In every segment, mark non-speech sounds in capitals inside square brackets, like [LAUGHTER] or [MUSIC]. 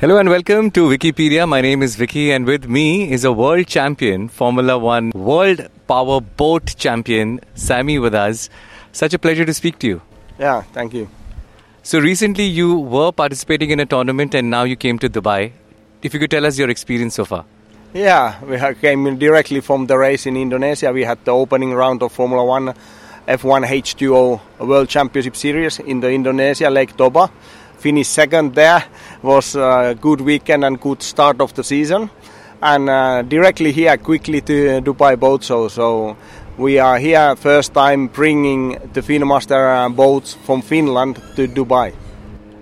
Hello and welcome to Wikipedia. My name is Vicky, and with me is a world champion, Formula One World Power Boat champion, Sammy, with us. Such a pleasure to speak to you. Yeah, thank you. So, recently you were participating in a tournament and now you came to Dubai. If you could tell us your experience so far. Yeah, we came directly from the race in Indonesia. We had the opening round of Formula One F1 H2O World Championship Series in the Indonesia Lake Toba. Finished second there. Was a good weekend and good start of the season. And uh, directly here, quickly to Dubai Boat Show. So we are here first time bringing the Finnmaster uh, boats from Finland to Dubai.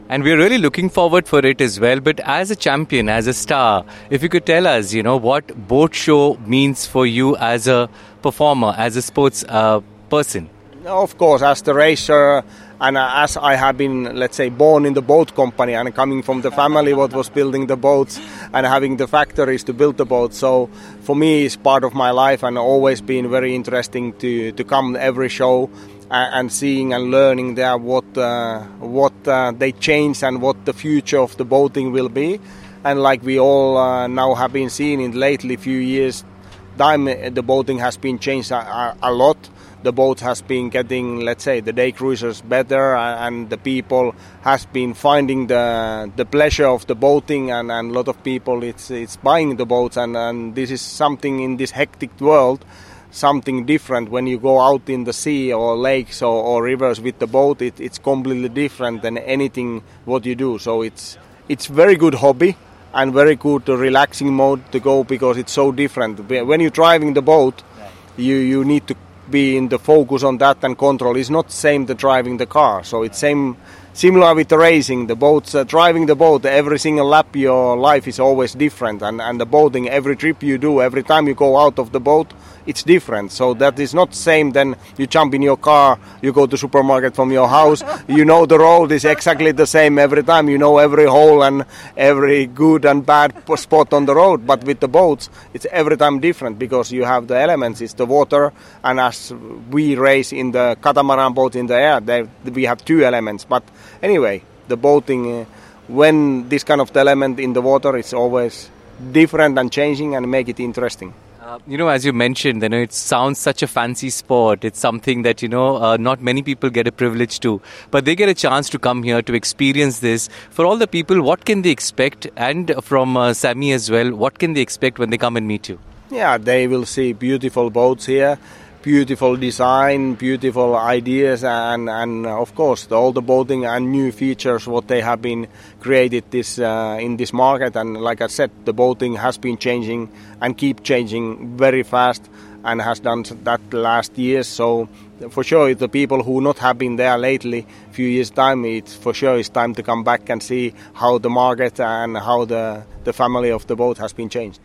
And we're really looking forward for it as well. But as a champion, as a star, if you could tell us, you know, what boat show means for you as a performer, as a sports uh, person. Of course, as the racer, and as I have been, let's say, born in the boat company and coming from the family what was building the boats and having the factories to build the boats, so for me it's part of my life and always been very interesting to to come every show and seeing and learning there what uh, what uh, they change and what the future of the boating will be. And like we all uh, now have been seeing in lately few years, time the boating has been changed a, a, lot. The boat has been getting, let's say, the day cruisers better, and the people has been finding the the pleasure of the boating, and, and a lot of people it's it's buying the boats, and, and this is something in this hectic world something different. When you go out in the sea or lakes or, or rivers with the boat it, it's completely different than anything what you do. So it's it's very good hobby and very good relaxing mode to go because it's so different. When you're driving the boat you you need to be in the focus on that and control is not same the driving the car. So it's same similar with the racing the boats uh, driving the boat every single lap your life is always different and, and the boating every trip you do every time you go out of the boat it's different. So that is not same than you jump in your car, you go to supermarket from your house, [LAUGHS] you know the road is exactly the same every time. You know every hole and every good and bad spot on the road. But with the boats, it's every time different because you have the elements. It's the water, and as we race in the catamaran boat in the air, they, we have two elements. But anyway, the boating. Uh, when this kind of element in the water, it's always different and changing and make it interesting. Uh, you know, as you mentioned, you know, it sounds such a fancy sport. It's something that you know, uh, not many people get a privilege to, but they get a chance to come here to experience this. For all the people, what can they expect? And from uh, Sammy as well, what can they expect when they come and meet you? Yeah, they will see beautiful boats here beautiful design, beautiful ideas, and, and of course all the boating and new features what they have been created this uh, in this market. And like I said, the boating has been changing and keep changing very fast and has done that last years. So for sure, the people who not have been there lately, few years time, it's for sure it's time to come back and see how the market and how the the family of the boat has been changed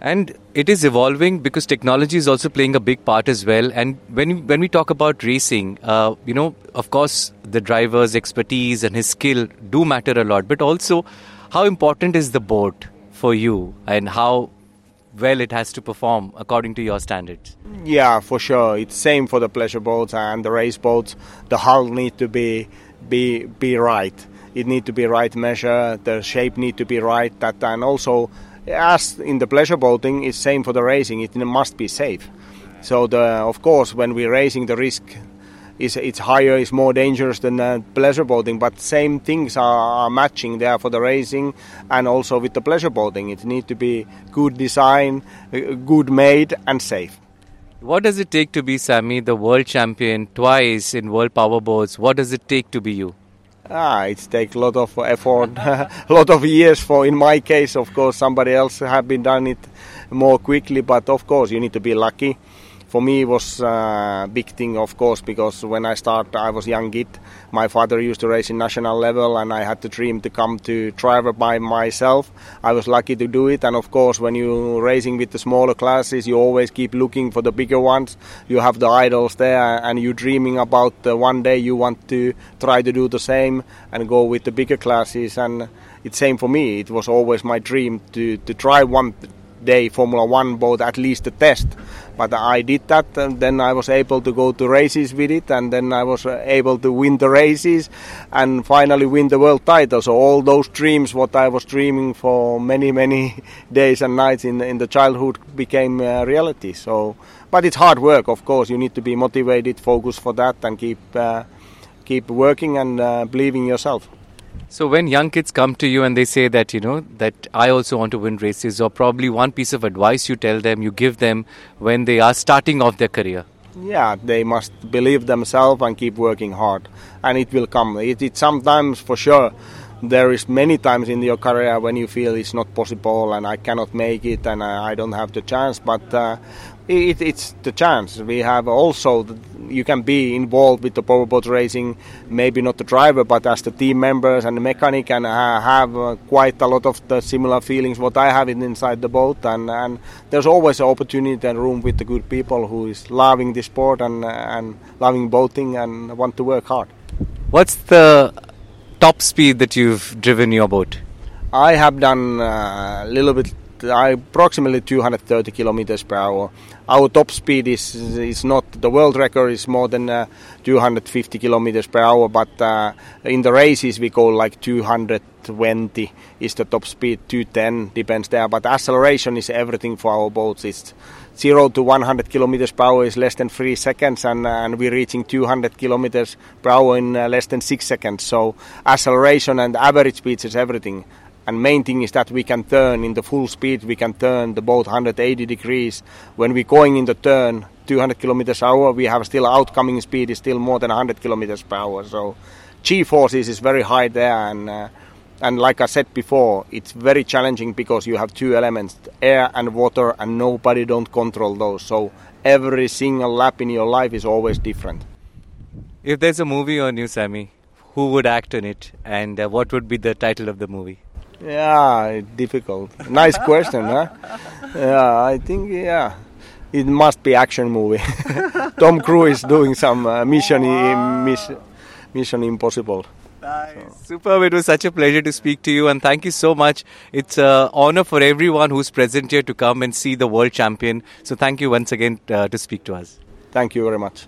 and it is evolving because technology is also playing a big part as well. And when when we talk about racing uh, you know of course the driver's expertise and his skill do matter a lot. But also how important is the boat for you and how well it has to perform according to your standards? Yeah for sure. It's same for the pleasure boats and the race boats. The hull need to be be be right. It need to be right measure. The shape need to be right. That and also as in the pleasure boating, it's same for the racing. It must be safe. So the, of course, when we're racing, the risk is it's higher, it's more dangerous than uh, pleasure boating. But same things are, are, matching there for the racing and also with the pleasure boating. It needs to be good design, uh, good made, and safe. What does it take to be Sammy, the world champion twice in world power boats? What does it take to be you? Ah, it takes a lot of effort, [LAUGHS] a lot of years. For in my case, of course, somebody else have been done it more quickly. But of course, you need to be lucky for me it was a big thing of course because when I started I was young kid my father used to race in national level and I had the dream to come to driver by myself. I was lucky to do it and of course when you're racing with the smaller classes you always keep looking for the bigger ones. You have the idols there and you're dreaming about one day you want to try to do the same and go with the bigger classes. And it's same for me. It was always my dream to, to try one day Formula One boat, at least a test. But I did that, and then I was able to go to races with it, and then I was uh, able to win the races, and finally win the world title. So all those dreams, what I was dreaming for many many [LAUGHS] days and nights in in the childhood, became uh, reality. So, but it's hard work, of course. You need to be motivated, focus for that, and keep uh, keep working and uh, believing yourself. So when young kids come to you and they say that you know that I also want to win races, or probably one piece of advice you tell them, you give them when they are starting off their career. Yeah, they must believe themselves and keep working hard, and it will come. It, it sometimes, for sure, there is many times in your career when you feel it's not possible and I cannot make it and I, don't have the chance. But uh, it, it's the chance. We have also you can be involved with the powerboat racing, maybe not the driver, but as the team members and the mechanic, and uh, have uh, quite a lot of the similar feelings what I have inside the boat. And, and there's always an opportunity and room with the good people who is loving the sport and and loving boating and want to work hard. What's the top speed that you've driven your boat? I have done uh, a little bit approximately 230 kilometers per hour. Our top speed is is not the world record is more than uh, 250 kilometers per hour, but uh, in the races we go like 220 is the top speed, 210 depends there. But acceleration is everything for our boats. It's zero to 100 kilometers per hour is less than three seconds, and, and we're reaching 200 kilometers per hour in uh, less than six seconds. So acceleration and average speeds is everything and main thing is that we can turn in the full speed we can turn the boat 180 degrees when we're going in the turn 200 kilometers hour we have still outcoming speed is still more than 100 kilometers per hour so g forces is very high there and uh, and like I said before, it's very challenging because you have two elements, air and water, and nobody don't control those. So every single lap in your life is always different. If there's a movie on you, Sammy, who would act in it, and uh, what would be the title of the movie? Yeah, difficult. Nice question, huh? Yeah, I think yeah, it must be action movie. [LAUGHS] Tom Cruise doing some uh, mission, mission, mission impossible. Nice. So. Superb. It was such a pleasure to speak to you, and thank you so much. It's an honor for everyone who's present here to come and see the world champion. So, thank you once again uh, to speak to us. Thank you very much.